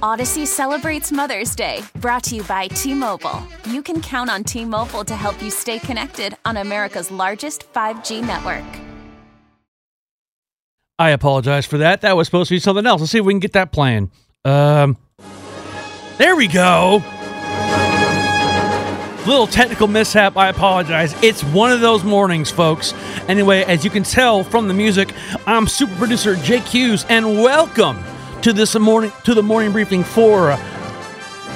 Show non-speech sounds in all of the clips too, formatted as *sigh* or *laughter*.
Odyssey celebrates Mother's Day, brought to you by T Mobile. You can count on T Mobile to help you stay connected on America's largest 5G network. I apologize for that. That was supposed to be something else. Let's see if we can get that playing. Um, there we go. Little technical mishap. I apologize. It's one of those mornings, folks. Anyway, as you can tell from the music, I'm super producer Jake Hughes, and welcome to this morning to the morning briefing for uh,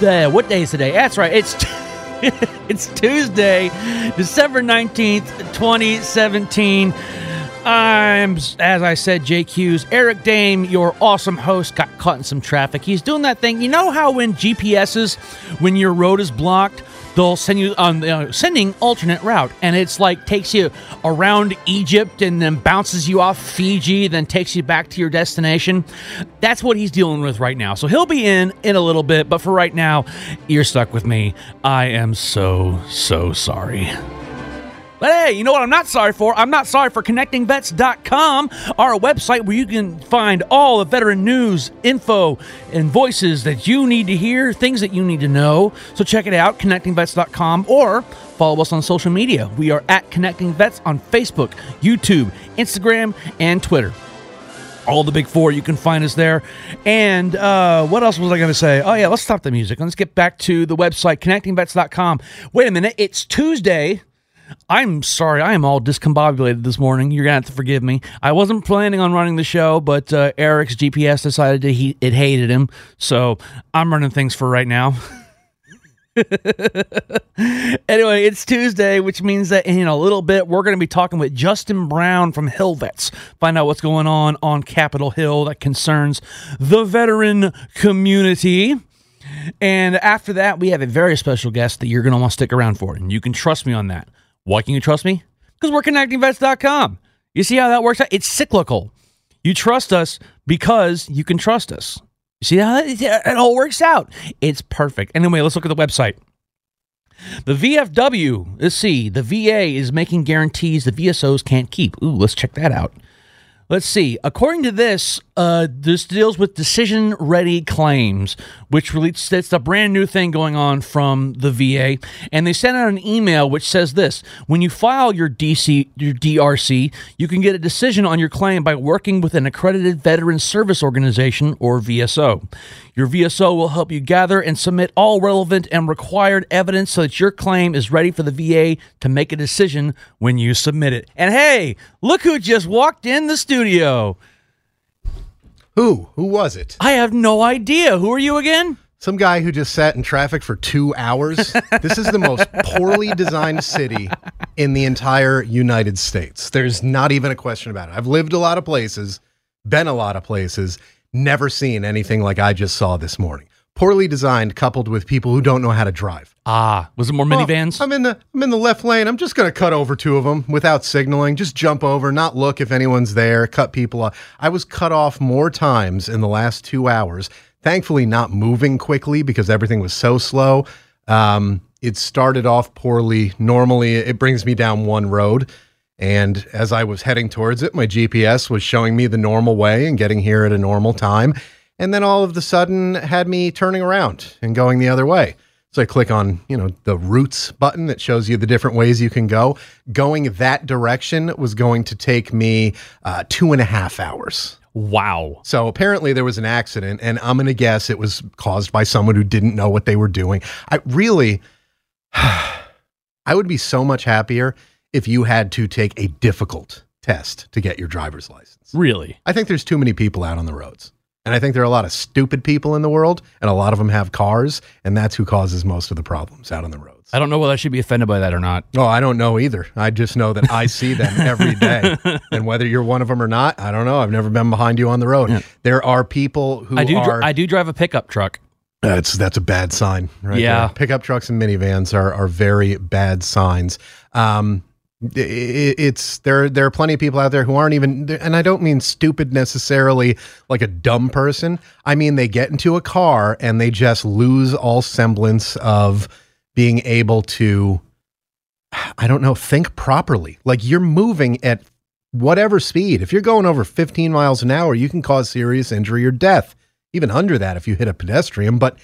the what day is today? That's right. It's *laughs* it's Tuesday, December nineteenth, twenty seventeen. I'm, as I said, Jake Hughes. Eric Dehm, your awesome host, got caught in some traffic. He's doing that thing. You know how when GPSs, when your road is blocked, they'll send you on uh, sending alternate route, and it's like takes you around Egypt and then bounces you off Fiji, then takes you back to your destination. That's what he's dealing with right now. So he'll be in in a little bit, but for right now, you're stuck with me. I am so so sorry. But hey, you know what I'm not sorry for? I'm not sorry for connectingvets.com, our website where you can find all the veteran news, info, and voices that you need to hear, things that you need to know. So check it out, connectingvets.com, or follow us on social media. We are at Connecting Vets on Facebook, YouTube, Instagram, and Twitter all the big four. You can find us there. And uh, what else was I going to say? Oh, yeah, let's stop the music. Let's get back to the website, connectingvets.com. Wait a minute. It's Tuesday. I'm sorry, I am all discombobulated this morning. You're gonna have to forgive me. I wasn't planning on running the show, but uh, Eric's GPS decided to he it hated him, so I'm running things for right now. *laughs* anyway, it's Tuesday, which means that in a little bit we're going to be talking with Justin Brown from Hillvets. Find out what's going on on Capitol Hill that concerns the veteran community. And after that, we have a very special guest that you're going to want to stick around for, and you can trust me on that. Why can you trust me? Because we're connectingvets.com. You see how that works out? It's cyclical. You trust us because you can trust us. You see how it all works out? It's perfect. Anyway, let's look at the website. The VFW, let's see, the VA is making guarantees the VSOs can't keep. Ooh, let's check that out. Let's see. According to this, uh, this deals with decision ready claims, which relates. It's a brand new thing going on from the VA, and they sent out an email which says this: When you file your DC, your DRC, you can get a decision on your claim by working with an accredited veteran service organization or VSO. Your VSO will help you gather and submit all relevant and required evidence so that your claim is ready for the VA to make a decision when you submit it. And hey, look who just walked in the studio. Who? Who was it? I have no idea. Who are you again? Some guy who just sat in traffic for two hours. *laughs* this is the most poorly designed city in the entire United States. There's not even a question about it. I've lived a lot of places, been a lot of places, never seen anything like I just saw this morning. Poorly designed, coupled with people who don't know how to drive. Ah, was it more Well, minivans? I'm in the I'm in the left lane. I'm just gonna cut over two of them without signaling. Just jump over, not look if anyone's there. Cut people off. I was cut off more times in the last two hours. Thankfully, not moving quickly because everything was so slow. Um, it started off poorly. Normally, it brings me down one road. And as I was heading towards it, my GPS was showing me the normal way and getting here at a normal time. And then all of a sudden had me turning around and going the other way. So I click on, you know, the routes button that shows you the different ways you can go. Going that direction was going to take me uh, two and a half hours. wow. So apparently there was an accident, and I'm going to guess it was caused by someone who didn't know what they were doing. I really, *sighs* I would be so much happier if you had to take a difficult test to get your driver's license. Really? I think there's too many people out on the roads. And I think there are a lot of stupid people in the world, and a lot of them have cars, and that's who causes most of the problems out on the roads. I don't know whether I should be offended by that or not. Oh, I don't know either. I just know that I see them every day. *laughs* and whether you're one of them or not, I don't know. I've never been behind you on the road. There are people who I do. are I do drive a pickup truck. that's that's a bad sign, right? Yeah. there. Pickup trucks and minivans are are very bad signs. Um, it's there. There are plenty of people out there who aren't even, and I don't mean stupid necessarily, like a dumb person. I mean they get into a car and they just lose all semblance of being able to, I don't know, think properly. Like you're moving at whatever speed. If you're going over 15 miles an hour, you can cause serious injury or death even under that if you hit a pedestrian. But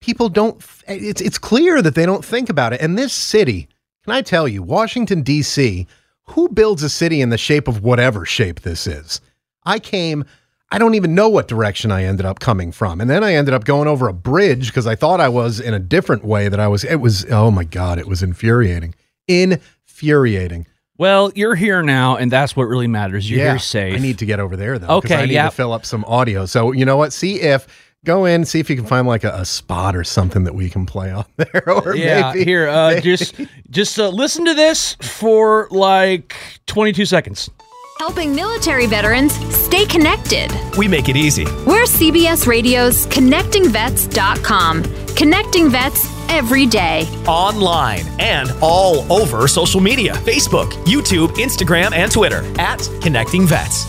people don't. It's it's clear that they don't think about it. And this city, can I tell you, Washington D.C. Who builds a city in the shape of whatever shape this is? I came. I don't even know what direction I ended up coming from. And then I ended up going over a bridge because I thought I was in a different way that I was. It was, oh my God, it was infuriating. Infuriating. Well, you're here now, and that's what really matters. You're yeah, here safe. I need to get over there though. Okay, I need yeah. to fill up some audio. So you know what? See if go in, see if you can find like a, a spot or something that we can play on *laughs* there. Or yeah, maybe, here, uh, just just uh, listen to this for like 22 seconds. Helping military veterans stay connected. We make it easy. We're CBS Radio's ConnectingVets.com. Connecting vets every day. Online and all over social media Facebook, YouTube, Instagram, and Twitter at Connecting Vets.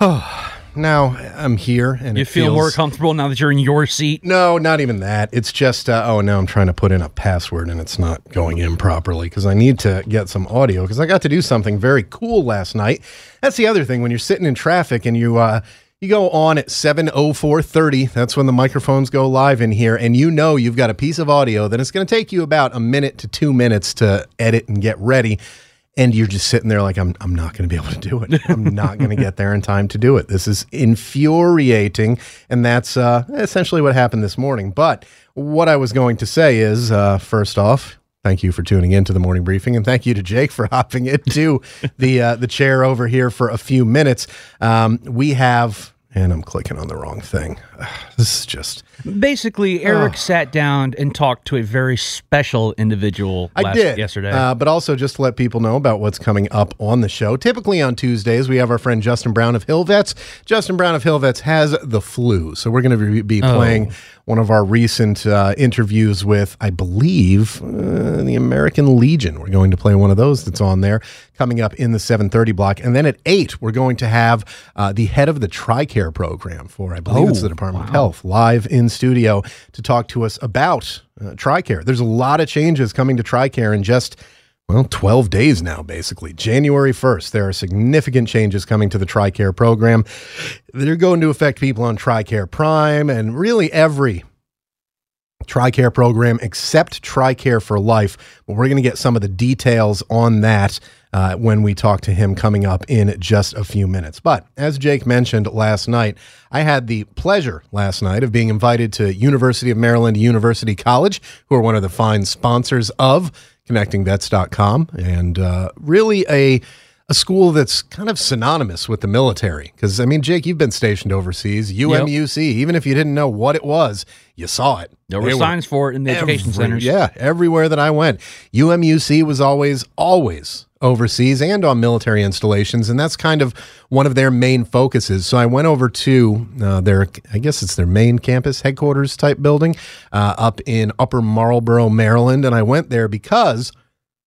*sighs* *sighs* *sighs* now I'm here and You it feel more comfortable now that you're in your seat? No, not even that. It's just uh, oh, now I'm trying to put in a password and it's not going in properly because I need to get some audio because I got to do something very cool last night. That's the other thing when you're sitting in traffic and you uh you go on at 70430 that's when the microphones go live in here and you know you've got a piece of audio that it's going to take you about a minute to 2 minutes to edit and get ready and you're just sitting there like I'm I'm not going to be able to do it. I'm not going to get there in time to do it. This is infuriating, and that's uh, essentially what happened this morning. But what I was going to say is, uh, first off. Thank you for tuning in to the morning briefing, and thank you to Jake for *laughs* hopping into the uh, the chair over here for a few minutes. Um, we have, and I'm clicking on the wrong thing. *sighs* This is just Basically, Eric sat down and talked to a very special individual I last, did yesterday. uh, but also just to let people know about what's coming up on the show. Typically on Tuesdays, we have our friend Justin Brown of Hillvets. Justin Brown of Hillvets has the flu, so we're going to be Oh. playing one of our recent uh, interviews with, I believe, uh, the American Legion. We're going to play one of those that's on there coming up in the 7:30 block, and then at eight, we're going to have uh, the head of the TRICARE program for, I believe, it's the Department of Health, live in studio to talk to us about uh, TRICARE. There's a lot of changes coming to TRICARE in just well, 12 days now, basically. January 1st, there are significant changes coming to the TRICARE program They're going to affect people on TRICARE Prime and really every TRICARE program except TRICARE for Life. But we're going to get some of the details on that uh, when we talk to him coming up in just a few minutes. But as Jake mentioned last night, I had the pleasure last night of being invited to University of Maryland University College, who are one of the fine sponsors of ConnectingVets.com, and uh, really a a school that's kind of synonymous with the military. Because, I mean, Jake, you've been stationed overseas, UMUC, even if you didn't know what it was, you saw it. there were signs for it in the education centers. Yeah, everywhere that I went. UMUC was always, always overseas and on military installations. And that's kind of one of their main focuses. So I went over to uh, their, I guess it's their main campus headquarters type building uh, up in Upper Marlboro, Maryland. And I went there because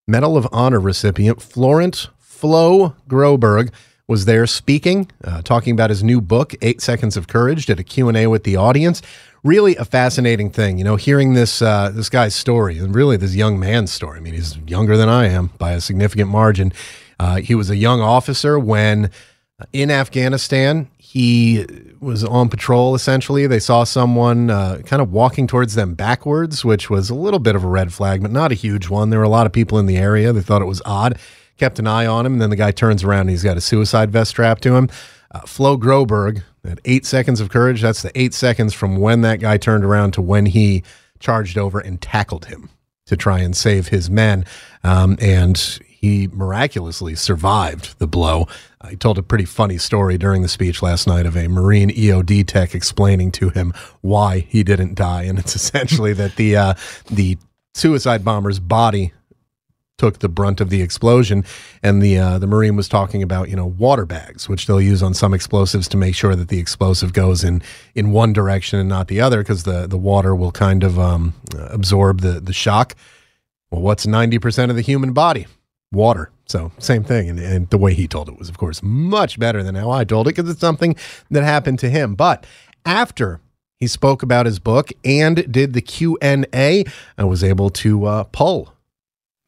Medal of Honor recipient Florent Flo Groberg was there speaking, uh, talking about his new book, Eight Seconds of Courage, did a Q&A with the audience. Really a fascinating thing, you know, hearing this uh, this guy's story and really this young man's story. I mean, he's younger than I am by a significant margin. Uh, he was a young officer when uh, in Afghanistan. He was on patrol essentially. They saw someone uh, kind of walking towards them backwards, which was a little bit of a red flag, but not a huge one. There were a lot of people in the area. They thought it was odd, kept an eye on him, and then the guy turns around and he's got a suicide vest strapped to him. Uh, Flo Groberg, that eight seconds of courage, that's the eight seconds from when that guy turned around to when he charged over and tackled him to try and save his men. Um, and he miraculously survived the blow. Uh, he told a pretty funny story during the speech last night of a Marine EOD tech explaining to him why he didn't die, and it's *laughs* essentially that the uh, the suicide bomber's body took the brunt of the explosion, and the uh, the Marine was talking about you know water bags, which they'll use on some explosives to make sure that the explosive goes in in one direction and not the other, because the the water will kind of um, absorb the the shock. Well, what's ninety percent of the human body? Water. So same thing, and, and the way he told it was, of course, much better than how I told it because it's something that happened to him. But after he spoke about his book and did the Q and A, I was able to uh, pull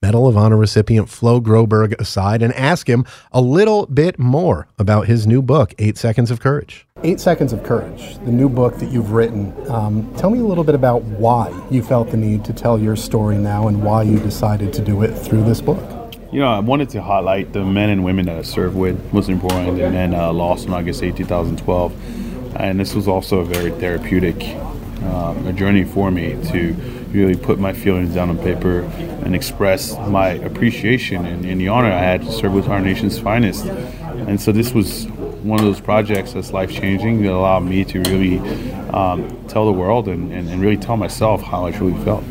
Medal of Honor recipient Flo Groberg aside and ask him a little bit more about his new book, Eight Seconds of Courage. Eight Seconds of Courage, the new book that you've written. Um, tell me a little bit about why you felt the need to tell your story now and why you decided to do it through this book. You know, I wanted to highlight the men and women that I served with, most Brotherhood and men uh, lost on August 8, 2012. And this was also a very therapeutic um, a journey for me to really put my feelings down on paper and express my appreciation and, and the honor I had to serve with our nation's finest. And so this was one of those projects that's life changing that allowed me to really um, tell the world and, and, and really tell myself how I truly felt.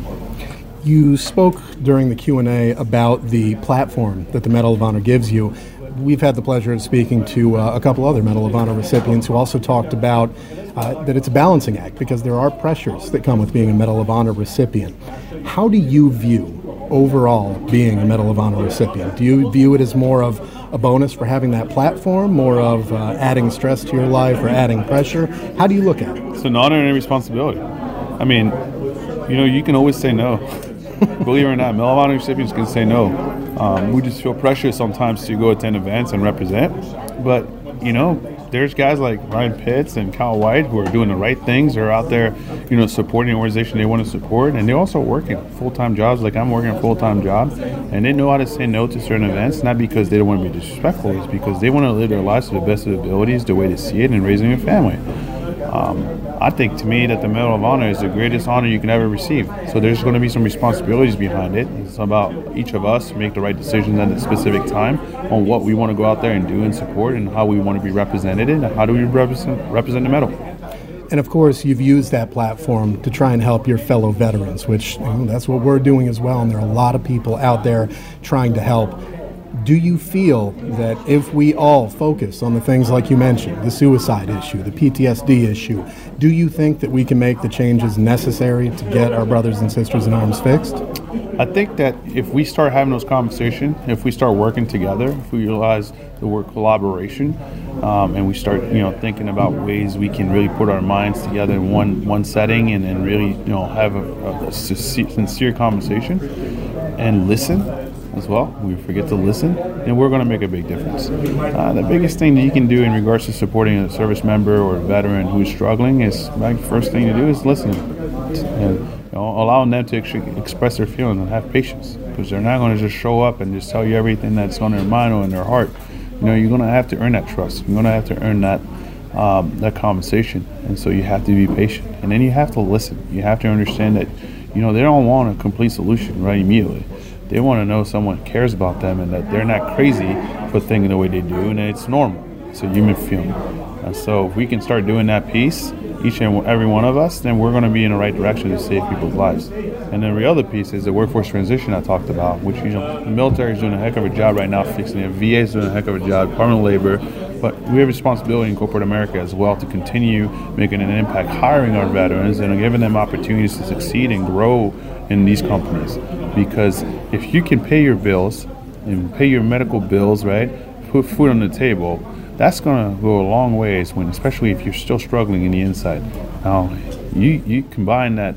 You spoke during the Q&A about the platform that the Medal of Honor gives you. We've had the pleasure of speaking to uh, a couple other Medal of Honor recipients who also talked about uh, that it's a balancing act because there are pressures that come with being a Medal of Honor recipient. How do you view overall being a Medal of Honor recipient? Do you view it as more of a bonus for having that platform, more of uh, adding stress to your life or adding pressure? How do you look at it? It's an honor and a responsibility. I mean, you know, you can always say no. *laughs* Believe it or not, Medal of Honor recipients can say no. Um, we just feel pressure sometimes to go attend events and represent. But, you know, there's guys like Ryan Pitts and Kyle White who are doing the right things. They're out there, you know, supporting the organization they want to support, and they're also working full time jobs. Like I'm working a full time job, and they know how to say no to certain events, not because they don't want to be disrespectful, it's because they want to live their lives to the best of their abilities, the way they see it, and raising a family. Um, I think to me that the Medal of Honor is the greatest honor you can ever receive. So there's going to be some responsibilities behind it. It's about each of us make the right decisions at a specific time on what we want to go out there and do and support and how we want to be represented and how do we represent, represent the medal. And of course, you've used that platform to try and help your fellow veterans, which you know, that's what we're doing as well. And there are a lot of people out there trying to help do you feel that if we all focus on the things like you mentioned, the suicide issue, the PTSD issue, do you think that we can make the changes necessary to get our brothers and sisters in arms fixed? I think that if we start having those conversations, if we start working together, if we realize the word collaboration, um, and we start, you know, thinking about ways we can really put our minds together in one one setting and, and really, you know, have a, a sincere conversation and listen as well. We forget to listen, and we're going to make a big difference. Uh, the biggest thing that you can do in regards to supporting a service member or a veteran who's struggling is, like, first thing to do is listen. And, you know, allowing them to express their feelings and have patience because they're not going to just show up and just tell you everything that's on their mind or in their heart. You know, you're going to have to earn that trust. You're going to have to earn that um, that conversation, and so you have to be patient, and then you have to listen. You have to understand that, you know, they don't want a complete solution right immediately they want to know someone cares about them and that they're not crazy for thinking the way they do and it's normal. It's a human feeling. And so if we can start doing that piece, each and every one of us, then we're going to be in the right direction to save people's lives. And then the other piece is the workforce transition I talked about, which you know the military is doing a heck of a job right now fixing it. VA is doing a heck of a job, Department of Labor, but we have a responsibility in corporate America as well to continue making an impact, hiring our veterans and giving them opportunities to succeed and grow in these companies. Because if you can pay your bills and pay your medical bills, right, put food on the table, that's going to go a long ways when, especially if you're still struggling in the inside. Now, you you combine that,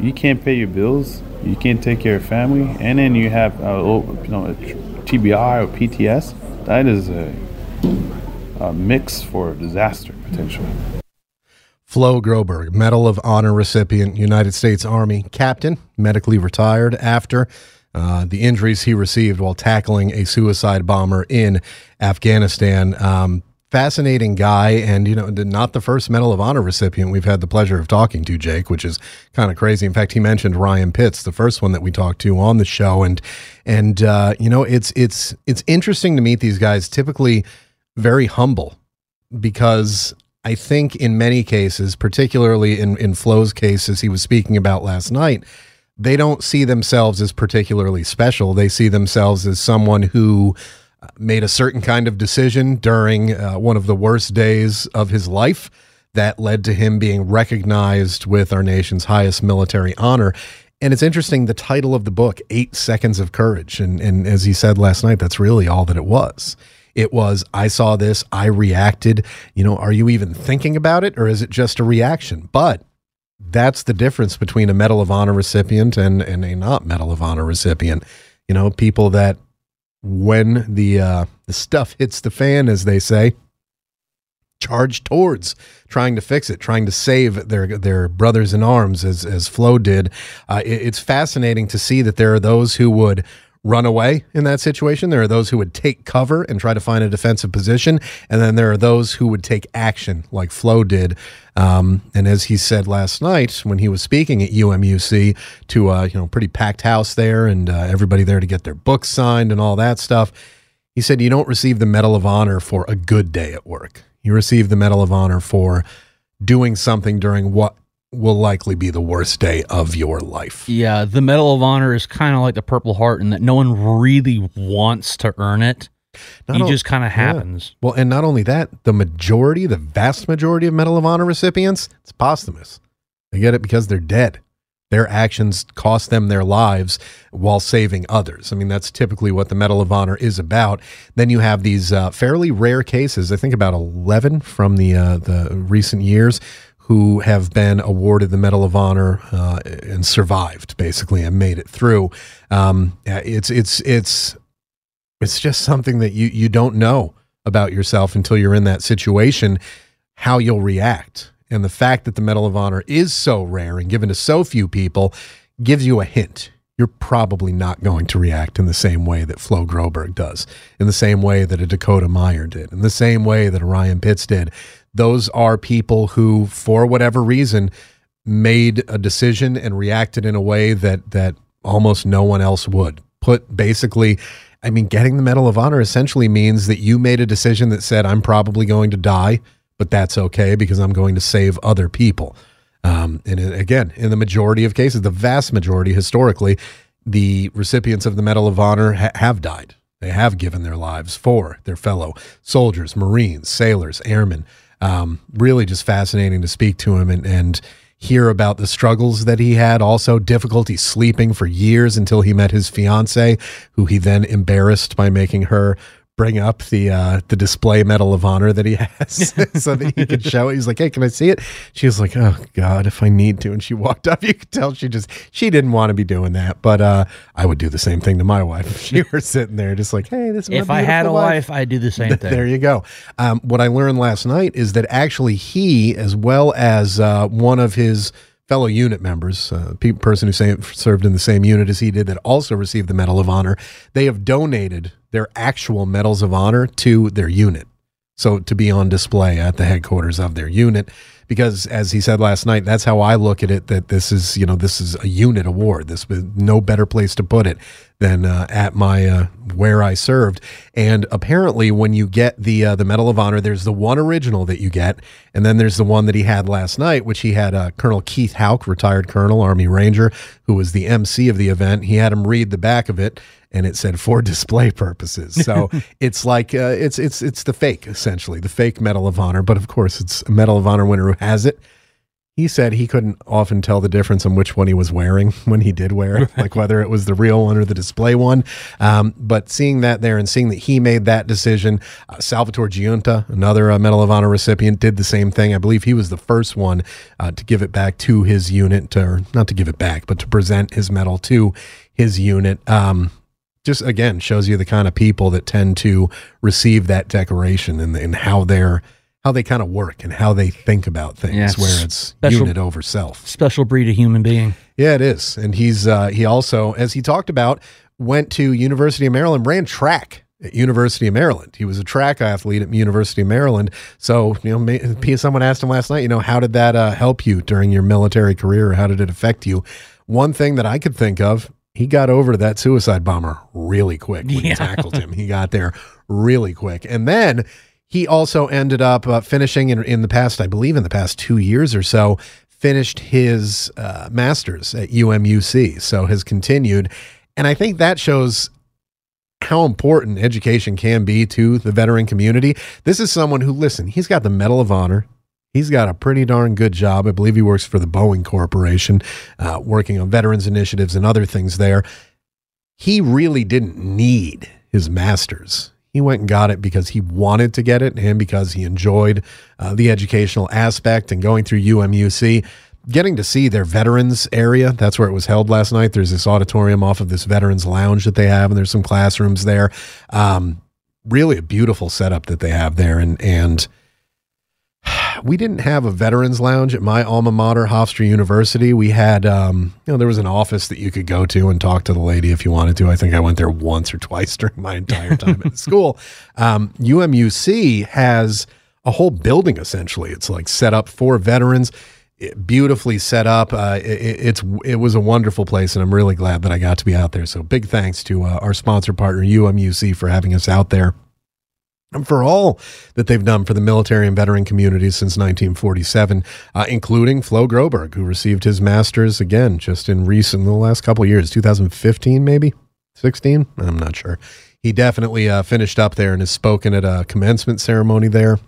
you can't pay your bills, you can't take care of family, and then you have a, you know TBI or PTS. That is a, a mix for disaster potentially. Flo Groberg, Medal of Honor recipient, United States Army captain, medically retired after uh, the injuries he received while tackling a suicide bomber in Afghanistan. Um, fascinating guy, and you know, not the first Medal of Honor recipient we've had the pleasure of talking to, Jake, which is kind of crazy. In fact, he mentioned Ryan Pitts, the first one that we talked to on the show, and and uh, you know, it's it's it's interesting to meet these guys. Typically, very humble because I think in many cases, particularly in, in Flo's cases he was speaking about last night, they don't see themselves as particularly special. They see themselves as someone who uh, made a certain kind of decision during uh, one of the worst days of his life that led to him being recognized with our nation's highest military honor. And it's interesting, the title of the book, Eight Seconds of Courage. And, and as he said last night, that's really all that it was. It was, I saw this, I reacted. You know, are you even thinking about it or is it just a reaction? But that's the difference between a Medal of Honor recipient and, and a not Medal of Honor recipient. You know, people that when the uh, the stuff hits the fan, as they say, charge towards trying to fix it, trying to save their their brothers in arms, as as Flo did. Uh, it, it's fascinating to see that there are those who would run away in that situation. There are those who would take cover and try to find a defensive position, and then there are those who would take action, like Flo did. Um, and as he said last night when he was speaking at UMUC to a you know pretty packed house there, and uh, everybody there to get their books signed and all that stuff, he said you don't receive the Medal of Honor for a good day at work. You receive the Medal of Honor for doing something during what will likely be the worst day of your life. Yeah, the Medal of Honor is kind of like the Purple Heart in that no one really wants to earn it. Not it o- just kind of Yeah. happens. Well, and not only that, the majority, the vast majority of Medal of Honor recipients, it's posthumous. They get it because they're dead. Their actions cost them their lives while saving others. I mean, that's typically what the Medal of Honor is about. Then you have these uh, fairly rare cases. I think about eleven from the uh, the recent years who have been awarded the Medal of Honor uh, and survived, basically, and made it through. Um, it's it's it's it's just something that you you don't know about yourself until you're in that situation how you'll react and the fact that the medal of honor is so rare and given to so few people gives you a hint you're probably not going to react in the same way that Flo Groberg does, in the same way that a Dakota Meyer did, in the same way that a Ryan Pitts did. Those are people who, for whatever reason, made a decision and reacted in a way that that almost no one else would. Put basically, I mean, getting the Medal of Honor essentially means that you made a decision that said, "I'm probably going to die, but that's okay because I'm going to save other people." Um, and again, in the majority of cases, the vast majority historically, the recipients of the Medal of Honor ha- have died. They have given their lives for their fellow soldiers, Marines, sailors, airmen. Um, really just fascinating to speak to him and, and hear about the struggles that he had. Also, difficulty sleeping for years until he met his fiance, who he then embarrassed by making her bring up the uh, the display medal of honor that he has *laughs* so that he could show it. He's like, "Hey, can I see it?" She was like, "Oh God, if I need to." And she walked *laughs* up. You could tell she just she didn't want to be doing that. But uh, I would do the same thing to my wife if she *laughs* were sitting there, just like, "Hey, this." Is my If I had a wife, I'd do the same thing. there you go. Um, what I learned last night is that actually he, as well as uh, one of his fellow unit members, a pe- person who sa- served in the same unit as he did, that also received the Medal of Honor, they have donated their actual medals of honor to their unit. So to be on display at the headquarters of their unit, because as he said last night, that's how I look at it. That this is, you know, this is a unit award. This no better place to put it than uh, at my uh, where I served. And apparently, when you get the uh, the Medal of Honor, there's the one original that you get, and then there's the one that he had last night, which he had uh, Colonel Keith Hauk, retired Colonel, Army Ranger, who was the MC of the event. He had him read the back of it, and it said for display purposes. So *laughs* it's like uh, it's it's it's the fake essentially, the fake Medal of Honor. But of course, it's a Medal of Honor winner who has it. He said he couldn't often tell the difference on which one he was wearing *laughs* when he did wear it, like whether it was the real one or the display one. Um, but seeing that there and seeing that he made that decision, uh, Salvatore Giunta, another uh, Medal of Honor recipient, did the same thing. I believe he was the first one uh, to give it back to his unit, to, or not to give it back, but to present his medal to his unit. Um, just again shows you the kind of people that tend to receive that decoration and, and how they're how they kind of work and how they think about things Yeah, where it's special- unit over self Special breed of human being. yeah it is and he's uh, he also as he talked about went to university of maryland ran track at university of maryland he was a track athlete at university of maryland so you know may, someone asked him last night you know how did that uh, help you during your military career or how did it affect you one thing that i could think of he got over to that suicide bomber really quick when he Yeah. tackled him. He got there really quick. And then he also ended up uh, finishing in, in the past, I believe, in the past two years or so, finished his uh, master's at UMUC. So has continued. And I think that shows how important education can be to the veteran community. This is someone who, listen, he's got the Medal of Honor. He's got a pretty darn good job. I believe he works for the Boeing Corporation, uh, working on veterans initiatives and other things there. He really didn't need his master's. He went and got it because he wanted to get it and because he enjoyed uh, the educational aspect and going through UMUC. getting to see their veterans area. That's where it was held last night. There's this auditorium off of this veterans lounge that they have, and there's some classrooms there. Um, really a beautiful setup that they have there, and and *sighs* we didn't have a veterans lounge at my alma mater, Hofstra University. We had, um, you know, there was an office that you could go to and talk to the lady if you wanted to. I think I went there once or twice *laughs* during my entire time at school. Um, UMUC has a whole building essentially. It's like set up for veterans, it- beautifully set up. Uh, it, it's it was a wonderful place, and I'm really glad that I got to be out there. So big thanks to uh, our sponsor partner UMUC for having us out there for all that they've done for the military and veteran communities since 1947, uh, including Flo Groberg, who received his master's again just in recent, the last couple years, 2015 maybe, 16. I'm not sure. He definitely uh, finished up there and has spoken at a commencement ceremony there.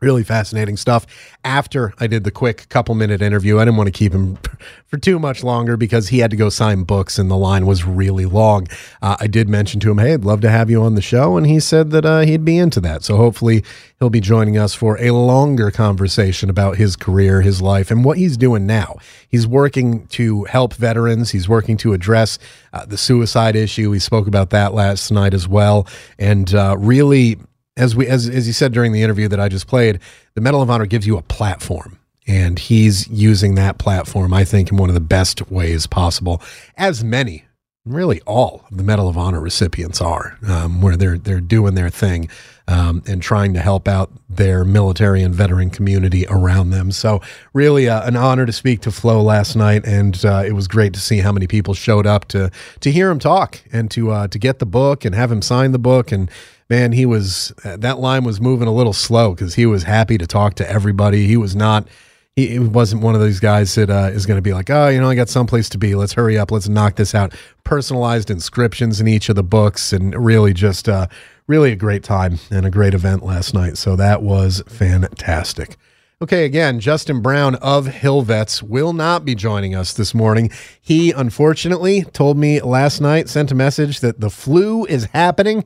Really fascinating stuff. After I did the quick couple minute interview, I didn't want to keep him *laughs* for too much longer because he had to go sign books and the line was really long. Uh, I did mention to him, hey, I'd love to have you on the show. And he said that uh, he'd be into that. So hopefully he'll be joining us for a longer conversation about his career, his life, and what he's doing now. He's working to help veterans, he's working to address uh, the suicide issue. We spoke about that last night as well. And uh, really, as we as as you said during the interview that I just played, the Medal of Honor gives you a platform. And he's using that platform, I think, in one of the best ways possible, as many, really all of the Medal of Honor recipients are, um, where they're they're doing their thing um, and trying to help out their military and veteran community around them. So, really, uh, an honor to speak to Flo last night, and uh, it was great to see how many people showed up to to hear him talk and to uh, to get the book and have him sign the book and man, he was uh, that line was moving a little slow because he was happy to talk to everybody. He was not. He, he wasn't one of those guys that uh, is going to be like, oh, you know, I got someplace to be. Let's hurry up. Let's knock this out. Personalized inscriptions in each of the books, and really just uh, really a great time and a great event last night. So that was fantastic. Okay, again, Justin Brown of Hillvets will not be joining us this morning. He unfortunately told me last night, sent a message that the flu is happening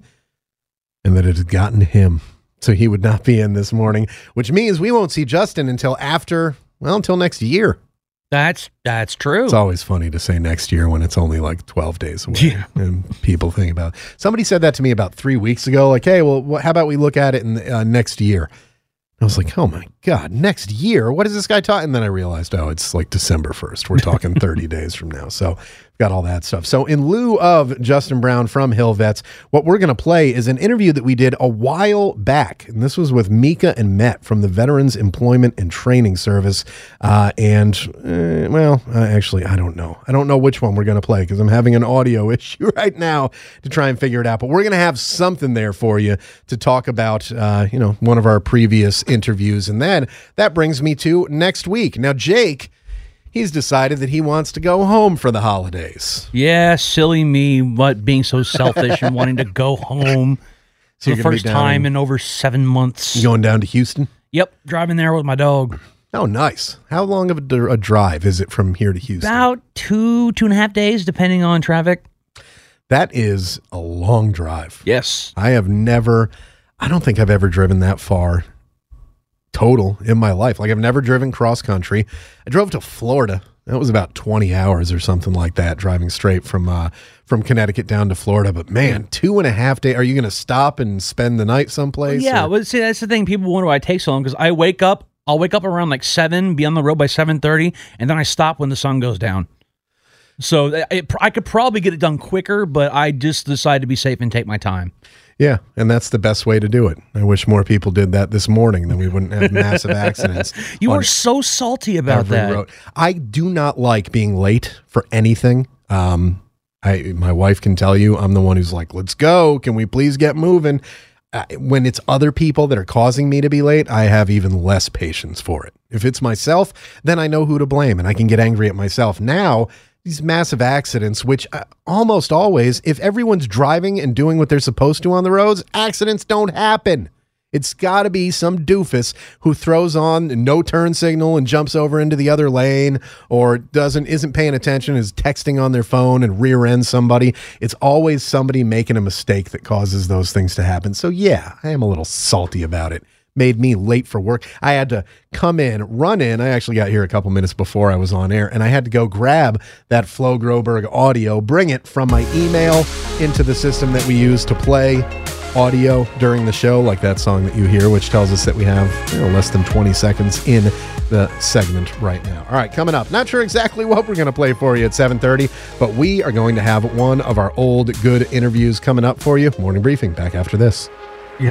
and that it had gotten him. So he would not be in this morning, which means we won't see Justin until after, well, until next year. That's that's true. It's always funny to say next year when it's only like 12 days away. Yeah. *laughs* And people think about Somebody said that to me about three weeks ago. Like, hey, well, wh- how about we look at it in uh, next year? I was like, oh my God, next year? What is this guy talking? And then I realized, oh, it's like December 1st. We're talking *laughs* 30 days from now. So got all that stuff. So in lieu of Justin Brown from Hill Vets, what we're going to play is an interview that we did a while back. And this was with Mika and Met from the Veterans Employment and Training Service. Uh, and, uh, well, uh, actually, I don't know. I don't know which one we're going to play because I'm having an audio *laughs* issue right now to try and figure it out. But we're going to have something there for you to talk about, uh, you know, one of our previous interviews. And then that brings me to next week. Now, Jake, he's decided that he wants to go home for the holidays. yeah, silly me, what being so selfish and wanting to go *laughs* home so for the first time in- in over seven months. You going down to Houston? Yep, driving there with my dog. Oh, nice. How long of a, a drive is it from here to Houston? About two, two and a half days, depending on traffic. That is a long drive. Yes. I have never, I don't think I've ever driven that far total in my life. Like I've never driven cross country. I drove to Florida. That was about 20 hours or something like that, driving straight from uh, from Connecticut down to Florida. But man, two and a half day. Are you going to stop and spend the night someplace? Yeah, or- well, see, that's the thing. People wonder why I take so long because I wake up. I'll wake up around like seven, be on the road by seven thirty, and then I stop when the sun goes down. So it- I could probably get it done quicker, but I just decided to be safe and take my time. Yeah, and that's the best way to do it. I wish more people did that this morning, then we wouldn't have massive *laughs* accidents. You are so salty about that. road. I do not like being late for anything. Um, I my wife can tell you I'm the one who's like, "Let's go! Can we please get moving?" Uh, when it's other people that are causing me to be late, I have even less patience for it. If it's myself, then I know who to blame, and I can get angry at myself. Now these massive accidents, which uh, almost always, if everyone's driving and doing what they're supposed to on the roads, accidents don't happen. It's got to be some doofus who throws on no turn signal and jumps over into the other lane or doesn't isn't paying attention is texting on their phone and rear ends somebody. It's always somebody making a mistake that causes those things to happen. So yeah, I am a little salty about it made me late for work. I had to come in, run in. I actually got here a couple minutes before I was on air, and I had to go grab that Flo Groberg audio, bring it from my email into the system that we use to play audio during the show, like that song that you hear, which tells us that we have you know, less than 20 seconds in the segment right now. All right, coming up. Not sure exactly what we're going to play for you at 7:30, but we are going to have one of our old good interviews coming up for you. Morning briefing back after this. Yeah.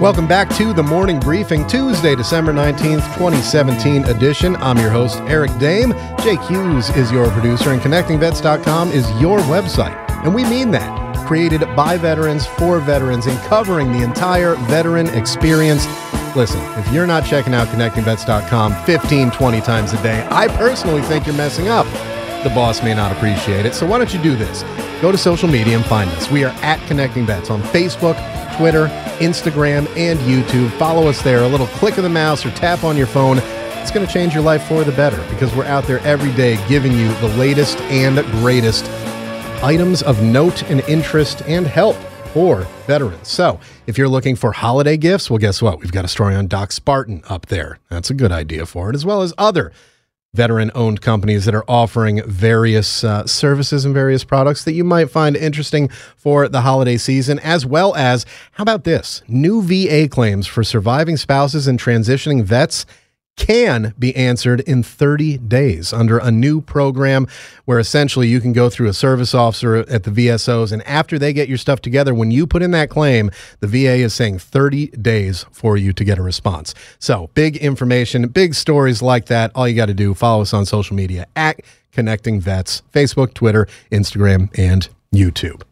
Welcome back to the morning briefing, Tuesday, December 19th, 2017 edition. I'm your host, Eric Dehm. Jake Hughes is your producer, and ConnectingVets.com is your website. And we mean that. Created by veterans for veterans and covering the entire veteran experience. Listen, if you're not checking out ConnectingVets.com 15, 20 times a day, I personally think you're messing up. The boss may not appreciate it. So why don't you do this? Go to social media and find us. We are at Connecting Vets on Facebook, Twitter, Instagram, and YouTube. Follow us there. A little click of the mouse or tap on your phone. It's going to change your life for the better because we're out there every day giving you the latest and greatest items of note and interest and help for veterans. So, if you're looking for holiday gifts, well, guess what? We've got a story on Doc Spartan up there. That's a good idea for it, as well as other veteran owned companies that are offering various uh, services and various products that you might find interesting for the holiday season, as well as how about this? New VA claims for surviving spouses and transitioning vets can be answered in 30 days under a new program where essentially you can go through a service officer at the VSOs and after they get your stuff together when you put in that claim the VA is saying 30 days for you to get a response. So, big information, big stories like that. All you got to do follow us on social media at Connecting Vets, Facebook, Twitter, Instagram, and YouTube.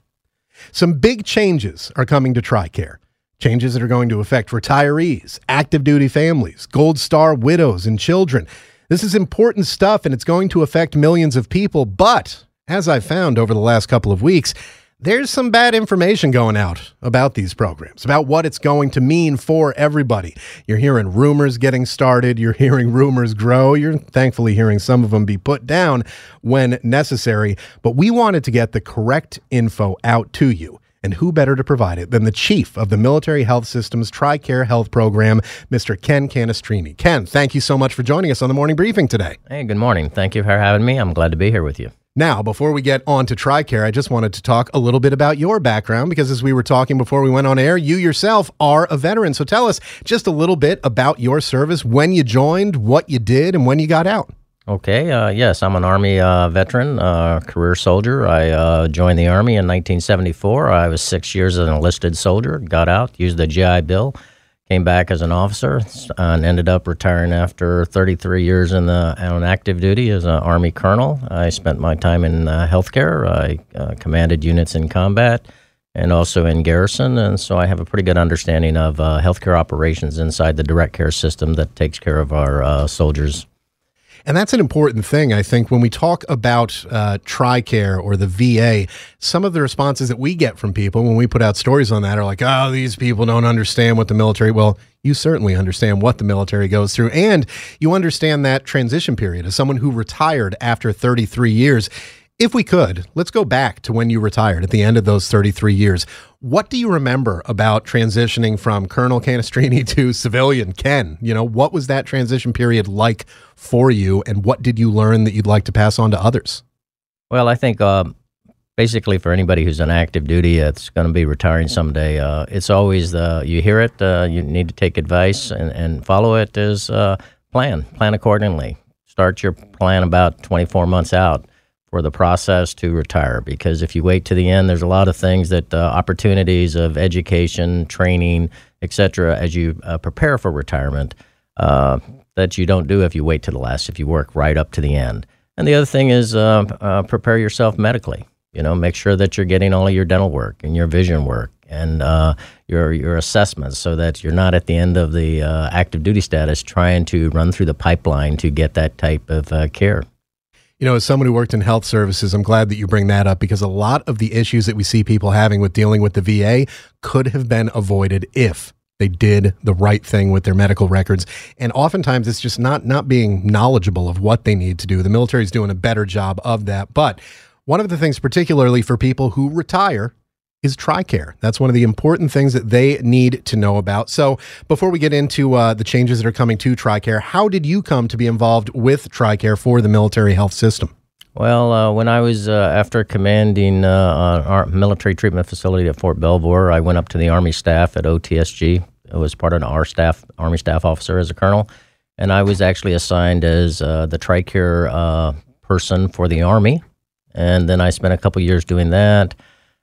Some big changes are coming to TRICARE. Changes that are going to affect retirees, active duty families, Gold Star widows, and children. This is important stuff and it's going to affect millions of people. But as I've found over the last couple of weeks, there's some bad information going out about these programs, about what it's going to mean for everybody. You're hearing rumors getting started, you're hearing rumors grow, you're thankfully hearing some of them be put down when necessary. But we wanted to get the correct info out to you. And who better to provide it than the chief of the Military Health System's TRICARE Health Program, Mr. Ken Canestrini. Ken, thank you so much for joining us on the morning briefing today. Hey, good morning. Thank you for having me. I'm glad to be here with you. Now, before we get on to TRICARE, I just wanted to talk a little bit about your background because as we were talking before we went on air, you yourself are a veteran. So tell us just a little bit about your service, when you joined, what you did, and when you got out. Okay, uh, yes, I'm an Army uh, veteran, uh, career soldier. I uh, joined the Army in 1974. I was six years as an enlisted soldier, got out, used the GI Bill, came back as an officer, and ended up retiring after 33 years in the on active duty as an Army colonel. I spent my time in uh, healthcare. I uh, commanded units in combat and also in garrison, and so I have a pretty good understanding of healthcare operations inside the direct care system that takes care of our soldiers and that's an important thing, I think, when we talk about uh, TRICARE or the VA. Some of the responses that we get from people when we put out stories on that are like, oh, these people don't understand what the military. Well, you certainly understand what the military goes through, and you understand that transition period as someone who retired after 33 years. If we could, let's go back to when you retired at the end of those 33 years. What do you remember about transitioning from Colonel Canestrini *laughs* to civilian Ken? You know, what was that transition period like for you, and what did you learn that you'd like to pass on to others? Well, I think uh, basically for anybody who's on active duty, it's going to be retiring someday. Uh, it's always the you hear it, uh, you need to take advice and, and follow it as uh, plan, plan accordingly. Start your plan about 24 months out for the process to retire because if you wait to the end there's a lot of things that uh, opportunities of education training etc as you uh, prepare for retirement uh, that you don't do if you wait to the last if you work right up to the end and the other thing is uh, uh, prepare yourself medically You know, make sure that you're getting all of your dental work and your vision work and uh, your your assessments, so that you're not at the end of the active duty status trying to run through the pipeline to get that type of care. You know, as someone who worked in health services, I'm glad that you bring that up because a lot of the issues that we see people having with dealing with the VA could have been avoided if they did the right thing with their medical records. And oftentimes it's just not not being knowledgeable of what they need to do. The military is doing a better job of that. But one of the things, particularly for people who retire, is TRICARE. That's one of the important things that they need to know about. So, before we get into uh, the changes that are coming to TRICARE, how did you come to be involved with TRICARE for the military health system? Well, uh, when I was uh, after commanding uh, our military treatment facility at Fort Belvoir, I went up to the Army staff at OTSG. I was part of our staff, Army staff officer as a colonel, and I was actually assigned as uh, the TRICARE uh, person for the Army. And then I spent a couple years doing that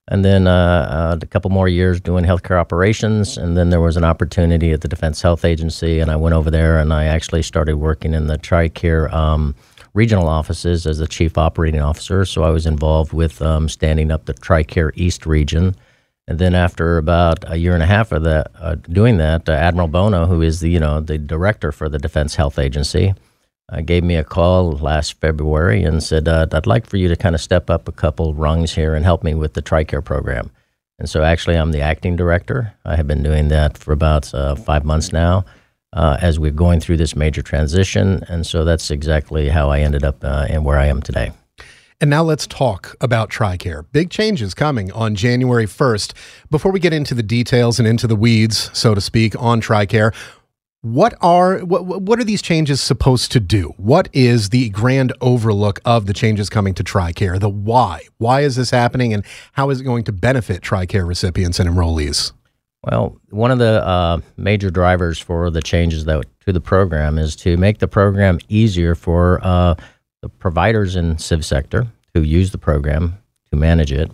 and then uh, uh, a couple more years doing healthcare operations. And then there was an opportunity at the Defense Health Agency, and I went over there and I actually started working in the TRICARE um, regional offices as the chief operating officer. So I was involved with um, standing up the TRICARE East region. And then after about a year and a half of that, uh, doing that, uh, Admiral Bono, who is the you know the director for the Defense Health Agency, uh, gave me a call last February and said, uh, I'd like for you to kind of step up a couple rungs here and help me with the TRICARE program. And so actually, I'm the acting director. I have been doing that for about uh, five months now uh, as we're going through this major transition. And so that's exactly how I ended up uh, and where I am today. And now let's talk about TRICARE. Big changes coming on January 1st. Before we get into the details and into the weeds, so to speak, on TRICARE, what are what what are these changes supposed to do? What is the grand overlook of the changes coming to TRICARE? The why? Why is this happening, and how is it going to benefit TRICARE recipients and enrollees? Well, one of the uh, major drivers for the changes that to the program is to make the program easier for uh, the providers in civ sector who use the program to manage it,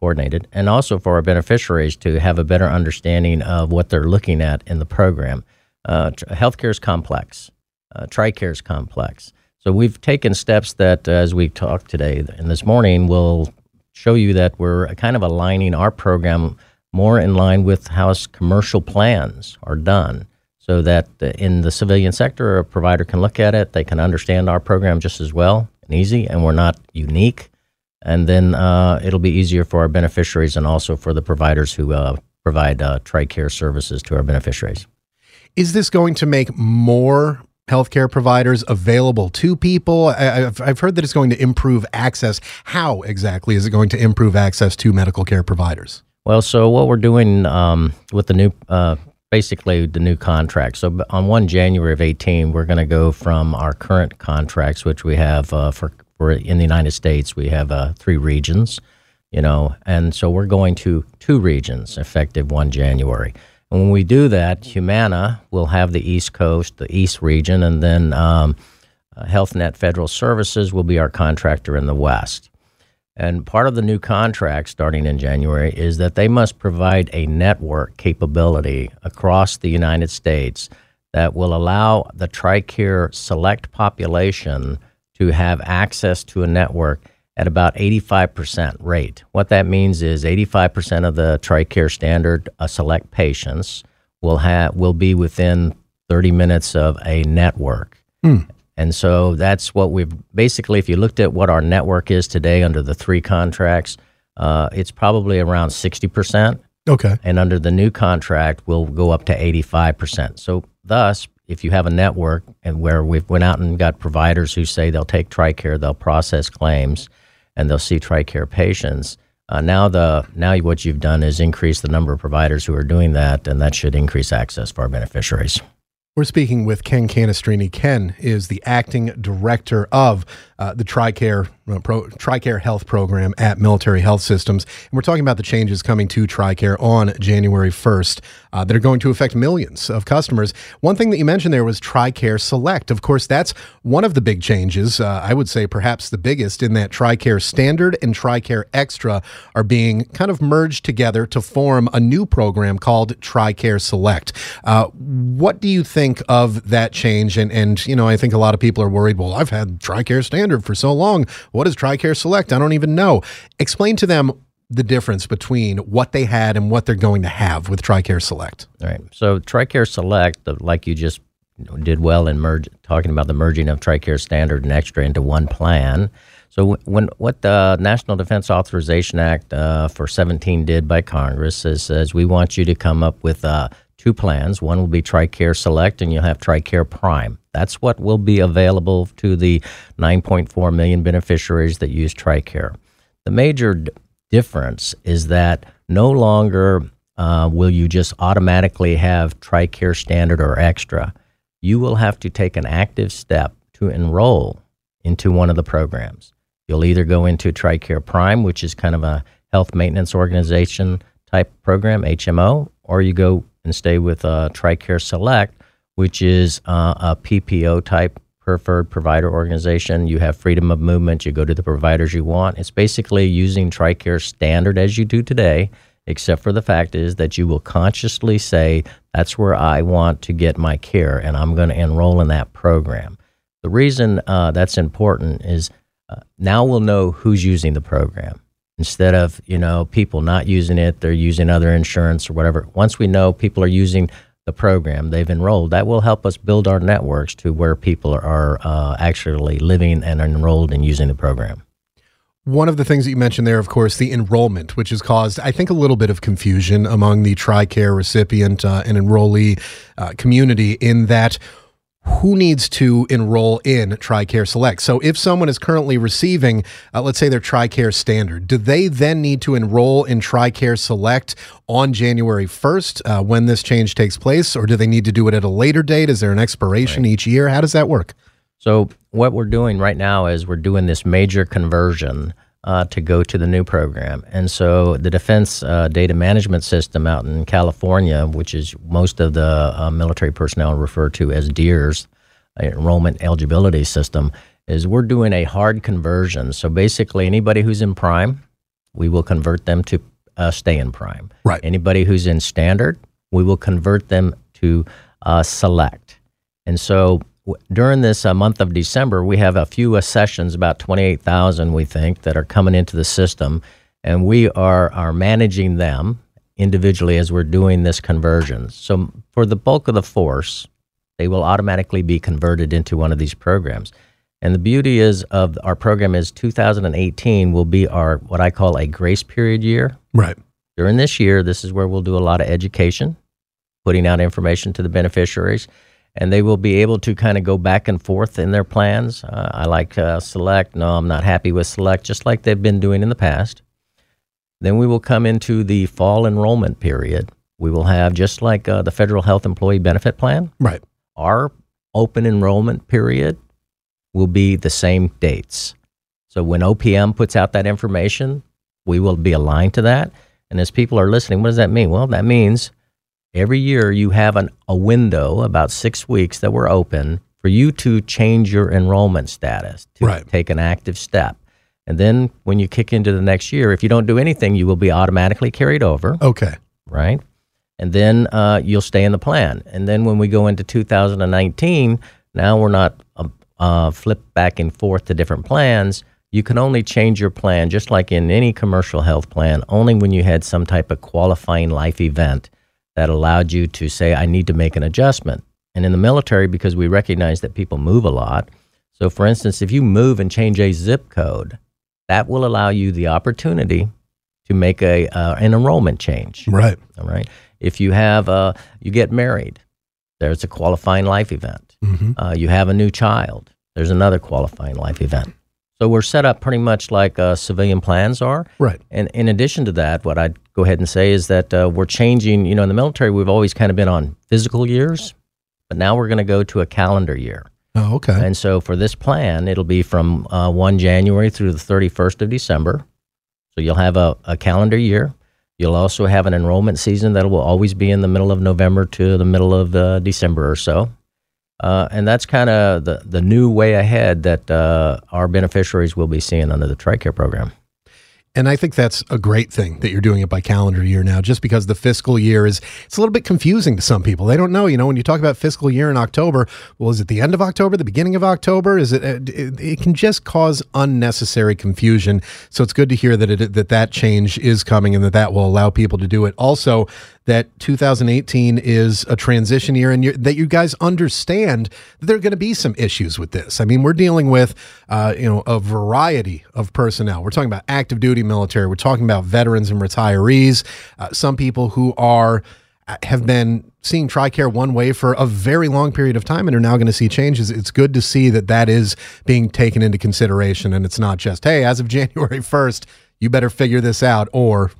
coordinate it, and also for our beneficiaries to have a better understanding of what they're looking at in the program. Uh, healthcare is complex. Uh, TRICARE is complex. So we've taken steps that, uh, as we talked today and this morning, will show you that we're kind of aligning our program more in line with how commercial plans are done so that in the civilian sector, a provider can look at it, they can understand our program just as well and easy, and we're not unique. And then uh, it'll be easier for our beneficiaries and also for the providers who uh, provide uh, TRICARE services to our beneficiaries. Is this going to make more healthcare providers available to people? I've, I've heard that it's going to improve access. How exactly is it going to improve access to medical care providers? Well, so what we're doing um, with the new, uh, basically the new contract. So on one January of eighteen, we're going to go from our current contracts, which we have uh, for, for in the United States, we have uh, three regions, you know, and so we're going to two regions effective one January. And when we do that, Humana will have the East Coast, the East region, and then um, uh, HealthNet Federal Services will be our contractor in the West. And part of the new contract starting in January is that they must provide a network capability across the United States that will allow the TRICARE select population to have access to a network at about 85% rate. What that means is 85% of the TRICARE standard uh, select patients will have will be within 30 minutes of a network. Mm. And so that's what we've basically, if you looked at what our network is today under the three contracts, uh, it's probably around 60%. Okay. And under the new contract, we'll go up to 85%. So, thus, if you have a network and where we've went out and got providers who say they'll take TRICARE, they'll process claims, and they'll see TRICARE patients. Uh, now the now what you've done is increase the number of providers who are doing that, and that should increase access for our beneficiaries. We're speaking with Ken Canestrini. Ken is the acting director of uh, the TRICARE uh, Pro, TRICARE Health Program at Military Health Systems, and we're talking about the changes coming to TRICARE on January 1st uh, that are going to affect millions of customers. One thing that you mentioned there was TRICARE Select. Of course, that's one of the big changes. Uh, I would say perhaps the biggest in that TRICARE Standard and TRICARE Extra are being kind of merged together to form a new program called TRICARE Select. Uh, what do you think of that change? And and you know, I think a lot of people are worried. Well, I've had TRICARE Standard Standard for so long. What is TRICARE Select? I don't even know. Explain to them the difference between what they had and what they're going to have with TRICARE Select. All right. So TRICARE Select, like you just did well in merge, talking about the merging of TRICARE Standard and Extra into one plan. So when what the National Defense Authorization Act uh, for 17 did by Congress is says we want you to come up with uh, two plans. One will be TRICARE Select, and you'll have TRICARE Prime. That's what will be available to the 9.4 million beneficiaries that use TRICARE. The major d- difference is that no longer uh, will you just automatically have TRICARE Standard or Extra. You will have to take an active step to enroll into one of the programs. You'll either go into TRICARE Prime, which is kind of a health maintenance organization type program, HMO, or you go and stay with uh, TRICARE Select, which is uh, a PPO type preferred provider organization. You have freedom of movement. You go to the providers you want. It's basically using TRICARE standard as you do today, except for the fact is that you will consciously say, that's where I want to get my care, and I'm going to enroll in that program. The reason uh, that's important is uh, now we'll know who's using the program instead of you know people not using it they're using other insurance or whatever. Once we know people are using the program they've enrolled that will help us build our networks to where people are uh, actually living and enrolled and using the program. One of the things that you mentioned there, of course, the enrollment, which has caused, I think, a little bit of confusion among the TRICARE recipient uh, and enrollee uh, community in that who needs to enroll in TRICARE Select? So, if someone is currently receiving, uh, let's say their TRICARE Standard, do they then need to enroll in TRICARE Select on January 1st uh, when this change takes place, or do they need to do it at a later date? Is there an expiration right. each year? How does that work? So, what we're doing right now is we're doing this major conversion uh, to go to the new program. And so the Defense uh, Data Management System out in California, which is most of the uh, military personnel refer to as DEERS, Enrollment Eligibility System, is we're doing a hard conversion. So basically, anybody who's in Prime, we will convert them to uh, stay in Prime. Right. Anybody who's in Standard, we will convert them to uh, Select. And so during this uh, month of December, we have a few uh, sessions, about 28,000, we think, that are coming into the system, and we are, are managing them individually as we're doing this conversion. So, for the bulk of the force, they will automatically be converted into one of these programs. And the beauty is of our program is 2018 will be our what I call a grace period year. Right. During this year, this is where we'll do a lot of education, putting out information to the beneficiaries and they will be able to kind of go back and forth in their plans. Uh, I like uh, Select. No, I'm not happy with Select, just like they've been doing in the past. Then we will come into the fall enrollment period. We will have, just like uh, the Federal Health Employee Benefit Plan, right? Our open enrollment period will be the same dates. So when OPM puts out that information, we will be aligned to that. And as people are listening, what does that mean? Well, that means every year you have an, a window about six weeks that we're open for you to change your enrollment status to right. take an active step. And then when you kick into the next year if you don't do anything you will be automatically carried over. Okay. Right? And then uh, you'll stay in the plan. And then when we go into 2019 now we're not uh, uh, flip back and forth to different plans. You can only change your plan just like in any commercial health plan only when you had some type of qualifying life event that allowed you to say, I need to make an adjustment. And in the military, because we recognize that people move a lot, so for instance, if you move and change a zip code, that will allow you the opportunity to make a uh, an enrollment change. Right. All right. If you have uh, you get married, there's a qualifying life event. Mm-hmm. Uh, you have a new child, there's another qualifying life event. So we're set up pretty much like uh, civilian plans are. Right. And in addition to that, what I'd go ahead and say is that uh, we're changing. You know, in the military, we've always kind of been on physical years, but now we're going to go to a calendar year. Oh, okay. And so for this plan, it'll be from uh, 1 January through the 31st of December. So you'll have a, a calendar year. You'll also have an enrollment season that will always be in the middle of November to the middle of uh, December or so. Uh, and that's kind of the, the new way ahead that uh, our beneficiaries will be seeing under the TRICARE program. And I think that's a great thing that you're doing it by calendar year now, just because the fiscal year is it's a little bit confusing to some people. They don't know, you know, when you talk about fiscal year in October, well, is it the end of October, the beginning of October? Is it? It, it can just cause unnecessary confusion. So it's good to hear that it that that change is coming and that that will allow people to do it. Also, that 2018 is a transition year and that you guys understand that there are going to be some issues with this. I mean, we're dealing with, uh, you know, a variety of personnel. We're talking about active duty military. We're talking about veterans and retirees. Uh, some people who are uh, have been seeing TRICARE one way for a very long period of time and are now going to see changes. It's good to see that that is being taken into consideration and it's not just, hey, as of *laughs* January 1st, you better figure this out or,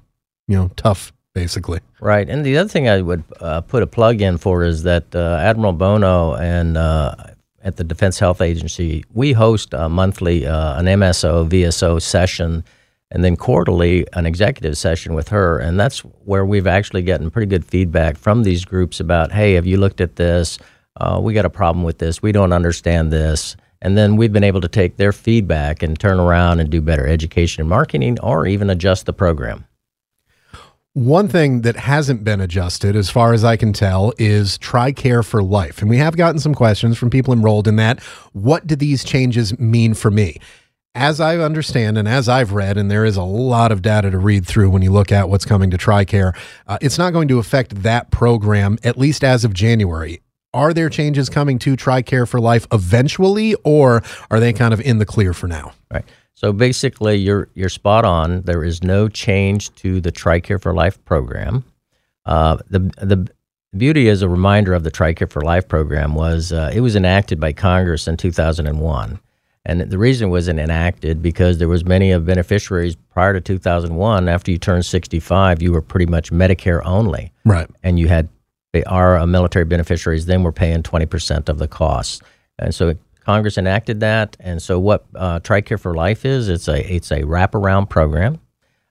you know, tough basically. Right. And the other thing I would uh, put a plug in for is that uh, Admiral Bono and uh, at the Defense Health Agency, we host a monthly uh, an MSO VSO session and then quarterly an executive session with her. And that's where we've actually gotten pretty good feedback from these groups about, hey, have you looked at this? Uh, we got a problem with this. We don't understand this. And then we've been able to take their feedback and turn around and do better education and marketing or even adjust the program. One thing that hasn't been adjusted, as far as I can tell, is TRICARE for Life. And we have gotten some questions from people enrolled in that. What do these changes mean for me? As I understand and as I've read, and there is a lot of data to read through when you look at what's coming to TRICARE, uh, it's not going to affect that program, at least as of January. Are there changes coming to TRICARE for Life eventually, or are they kind of in the clear for now? Right. So basically, you're you're spot on. There is no change to the TRICARE for Life program. Uh, the the beauty as a reminder of the TRICARE for Life program was uh, it was enacted by Congress in 2001, and the reason it was enacted because there was many of beneficiaries prior to 2001. After you turned 65, you were pretty much Medicare only, right? And you had our uh, military beneficiaries then were paying 20 percent of the costs, and so Congress enacted that, and so what uh, TRICARE for Life is, it's a it's a wraparound program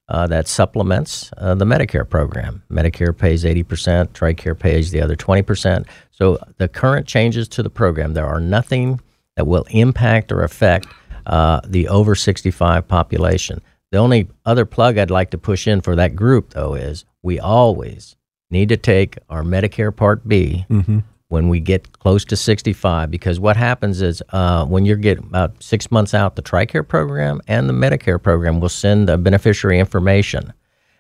uh, that supplements uh, the Medicare program. Medicare pays eighty percent, TRICARE pays the other twenty percent. So the current changes to the program, there are nothing that will impact or affect uh, the over sixty five population. The only other plug I'd like to push in for that group, though, is we always need to take our Medicare Part B. Mm-hmm when we get close to 65 because what happens is uh, when you get about six months out the tricare program and the medicare program will send the beneficiary information.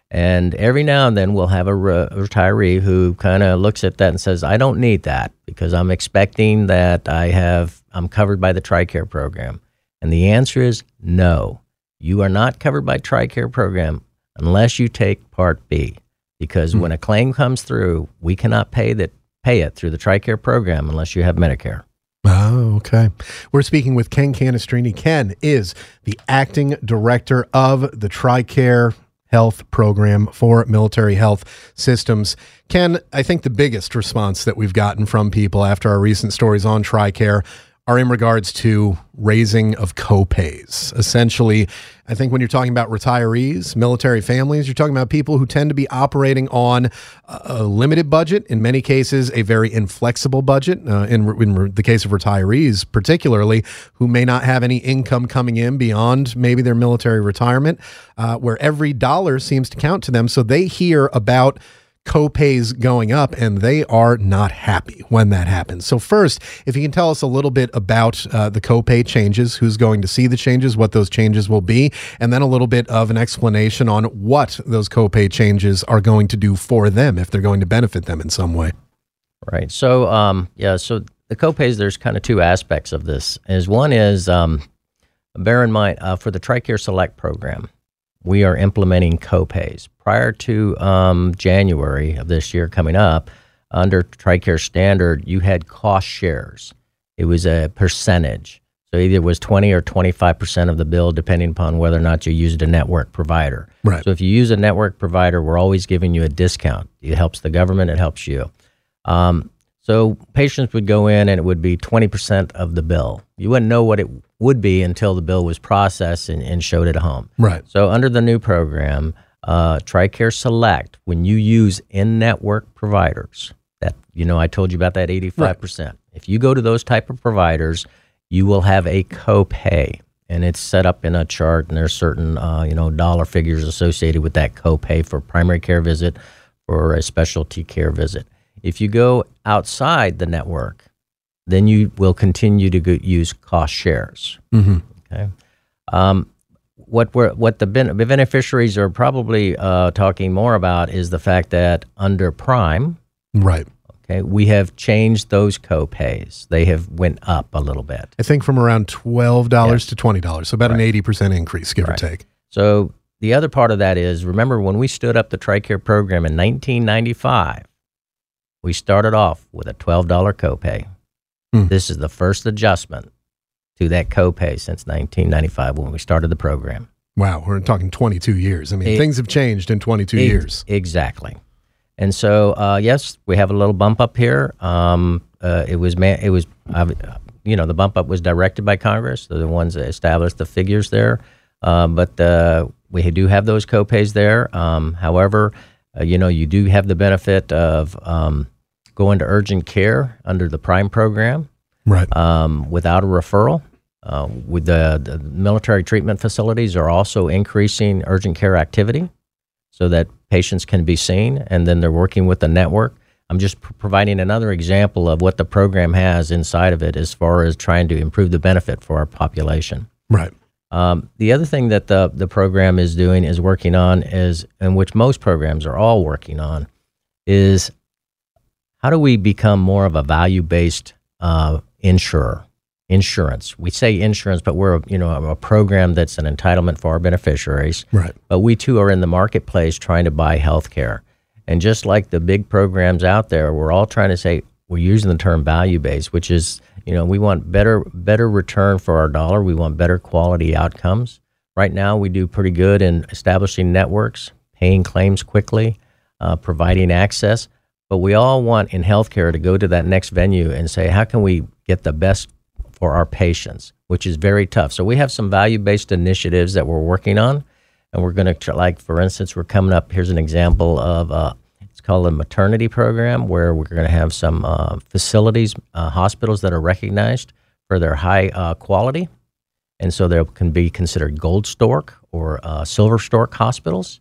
And every now and then we'll have a re- retiree who kind of looks at that and says i don't need that because i'm expecting that i have i'm covered by the tricare program. And the answer is no. You are not covered by tricare program unless you take part b because mm-hmm. when a claim comes through we cannot pay that pay it through the TRICARE program unless you have Medicare. Oh, okay. We're speaking with Ken Canestrini. Ken is the acting director of the TRICARE health program for military health systems. Ken, I think the biggest response that we've gotten from people after our recent stories on TRICARE are in regards to raising of copays. Essentially, I think when you're talking about retirees, military families, you're talking about people who tend to be operating on a limited budget, in many cases, a very inflexible budget. Uh, in, in the case of retirees, particularly, who may not have any income coming in beyond maybe their military retirement, uh, where every dollar seems to count to them. So they hear about copays going up, and they are not happy when that happens. So, first, if you can tell us a little bit about uh, the copay changes, who's going to see the changes, what those changes will be, and then a little bit of an explanation on what those copay changes are going to do for them if they're going to benefit them in some way. Right. So, um, yeah, so the copays, there's kind of two aspects of this. Is one is um, bear in mind uh, for the TRICARE Select program, we are implementing copays. Prior to um, January of this year coming up, under TRICARE standard, you had cost shares. It was a percentage. So either it was 20 or 25% of the bill, depending upon whether or not you used a network provider. Right. So if you use a network provider, we're always giving you a discount. It helps the government, it helps you. Um, so patients would go in and it would be 20% of the bill. You wouldn't know what it would be until the bill was processed and, and showed at home. Right. So under the new program, uh, TRICARE Select, when you use in-network providers, that you know I told you about that 85%. Right. If you go to those type of providers, you will have a copay. and it's set up in a chart, and there's certain uh, you know dollar figures associated with that copay for primary care visit or a specialty care visit. If you go outside the network, then you will continue to go, use cost shares. Mm-hmm. Okay. Um, what we're, what the ben- beneficiaries are probably uh, talking more about is the fact that under Prime, Right. okay, we have changed those copays. They have went up a little bit. I think from around twelve dollars to twenty dollars, so about an eighty percent increase, give Right. or take. So the other part of that is remember when we stood up the TRICARE program in 1995, we started off with a $12 copay. Hmm. This is the first adjustment to that copay since 1995 when we started the program. Wow, we're talking twenty-two years. I mean, It- things have changed in twenty-two Ex- years. Exactly. And so, uh, yes, we have a little bump up here. Um, uh, it was, man, it was, uh, you know, the bump up was directed by Congress. They're the ones that established the figures there. Uh, but uh, we do have those copays there. Um, however, uh, you know, you do have the benefit of um, going to urgent care under the Prime program Right. um, without a referral. Uh, with the, the military treatment facilities are also increasing urgent care activity so that patients can be seen, and then they're working with the network. I'm just pr- providing another example of what the program has inside of it as far as trying to improve the benefit for our population. right. Um, the other thing that the, the program is doing is working on is, and which most programs are all working on, is how do we become more of a value based uh, insurer? Insurance. We say insurance, but we're you know a program that's an entitlement for our beneficiaries. Right. But we too are in the marketplace trying to buy health care. And just like the big programs out there, we're all trying to say we're using the term value based, which is, you know, we want better better return for our dollar. We want better quality outcomes. Right now, we do pretty good in establishing networks, paying claims quickly, uh, providing access. But we all want in healthcare to go to that next venue and say, how can we get the best for our patients, which is very tough. So we have some value based initiatives that we're working on, and we're going to like, for instance, we're coming up. Here's an example of uh, it's called a maternity program where we're going to have some uh, facilities, uh, hospitals that are recognized for their high uh, quality, and so they can be considered gold stork or uh, silver stork hospitals.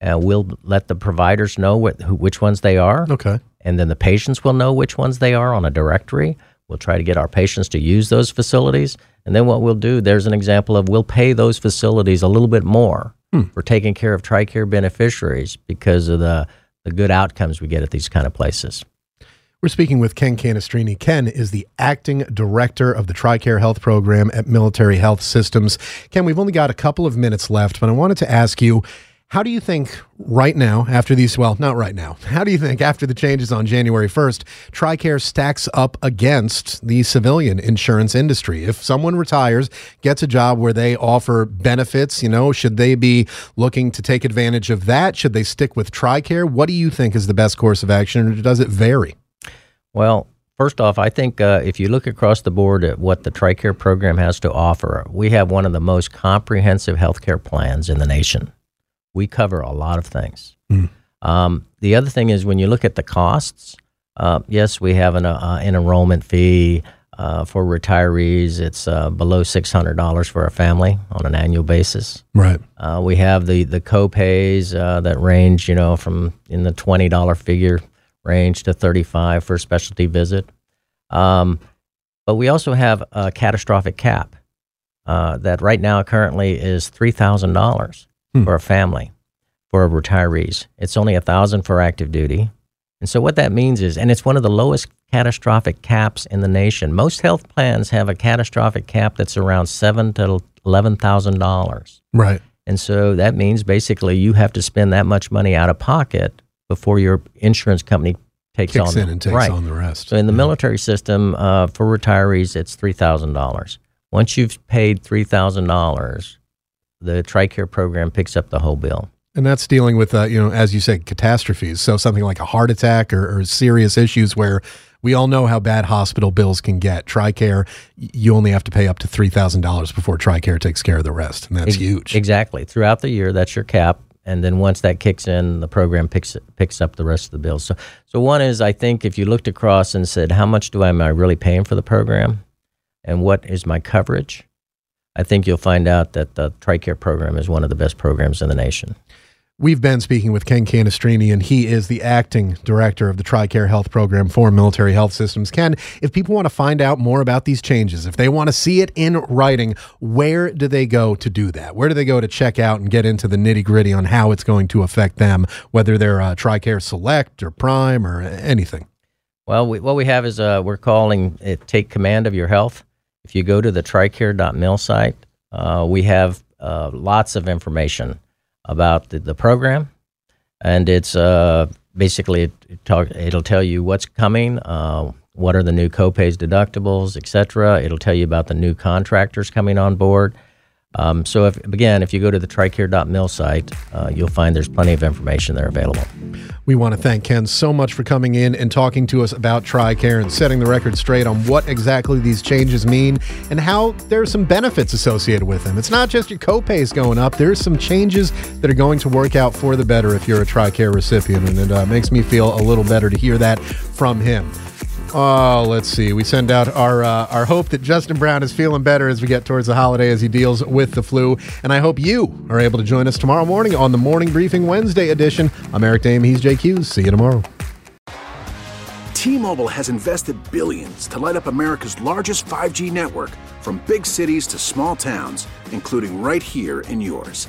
And we'll let the providers know what, who, which ones they are Okay. and then the patients will know which ones they are on a directory. We'll try to get our patients to use those facilities. And then what we'll do, there's an example of we'll pay those facilities a little bit more hmm. for taking care of TRICARE beneficiaries because of the, the good outcomes we get at these kind of places. We're speaking with Ken Canestrini. Ken is the acting director of the TRICARE Health Program at Military Health Systems. Ken, we've only got a couple of minutes left, but I wanted to ask you how do you think right now, after these, well, not right now, *laughs* how do you think after the changes on January 1st, TRICARE stacks up against the civilian insurance industry? If someone retires, gets a job where they offer benefits, you know, should they be looking to take advantage of that? Should they stick with TRICARE? What do you think is the best course of action, or does it vary? Well, first off, I think uh, if you look across the board at what the TRICARE program has to offer, we have one of the most comprehensive healthcare plans in the nation. We cover a lot of things. Um, the other thing is when you look at the costs, uh, yes, we have an, uh, an enrollment fee. Uh, for retirees, it's uh, below six hundred dollars for a family on an annual basis. Right. Uh, we have the the copays uh, that range, you know, from in the twenty dollar figure range to thirty five for a specialty visit. Um, but we also have a catastrophic cap uh, that right now currently is three thousand dollars for a family for retirees. It's only a thousand for active duty. And so what that means is, and it's one of the lowest catastrophic caps in the nation. Most health plans have a catastrophic cap that's around seven to eleven thousand dollars. Right. And so that means basically you have to spend that much money out of pocket before your insurance company takes Kicks on in and takes right. on the rest. So in the military system, uh, for retirees, it's three thousand dollars. Once you've paid three thousand dollars, the TRICARE program picks up the whole bill. And that's dealing with, uh, you know, as you said, catastrophes. So something like a heart attack or, or serious issues where we all know how bad hospital bills can get. TRICARE, you only have to pay up to $3,000 before TRICARE takes care of the rest. And that's Ex- huge. Exactly. Throughout the year, that's your cap, and then once that kicks in, the program picks picks up the rest of the bills. So, so one is I think if you looked across and said, how much do I am I really paying for the program, and what is my coverage? I think you'll find out that the TRICARE program is one of the best programs in the nation. We've been speaking with Ken Canestrini, and he is the acting director of the TRICARE Health Program for Military Health Systems. Ken, if people want to find out more about these changes, if they want to see it in writing, where do they go to do that? Where do they go to check out and get into the nitty gritty on how it's going to affect them, whether they're uh, TRICARE Select or Prime or anything? Well, we, what we have is uh, we're calling it Take Command of Your Health. If you go to the tricare.mil site, uh, we have uh, lots of information about the, the program, and it's uh, basically it, talk, it'll tell you what's coming, uh, what are the new copays, deductibles, etc. It'll tell you about the new contractors coming on board. Um, so, if, again, if you go to the tricare.mil site, uh, you'll find there's plenty of information there available. We want to thank Ken so much for coming in and talking to us about TRICARE and setting the record straight on what exactly these changes mean and how there's some benefits associated with them. It's not just your copays going up, there's some changes that are going to work out for the better if you're a TRICARE recipient, and it uh, makes me feel a little better to hear that from him. Oh, let's see. We send out our uh, our hope that Justin Brown is feeling better as we get towards the holiday as he deals with the flu. And I hope you are able to join us tomorrow morning on the Morning Briefing Wednesday edition. I'm Eric Dehm. He's Hughes. See you tomorrow. T-Mobile has invested billions to light up America's largest 5G network from big cities to small towns, including right here in yours.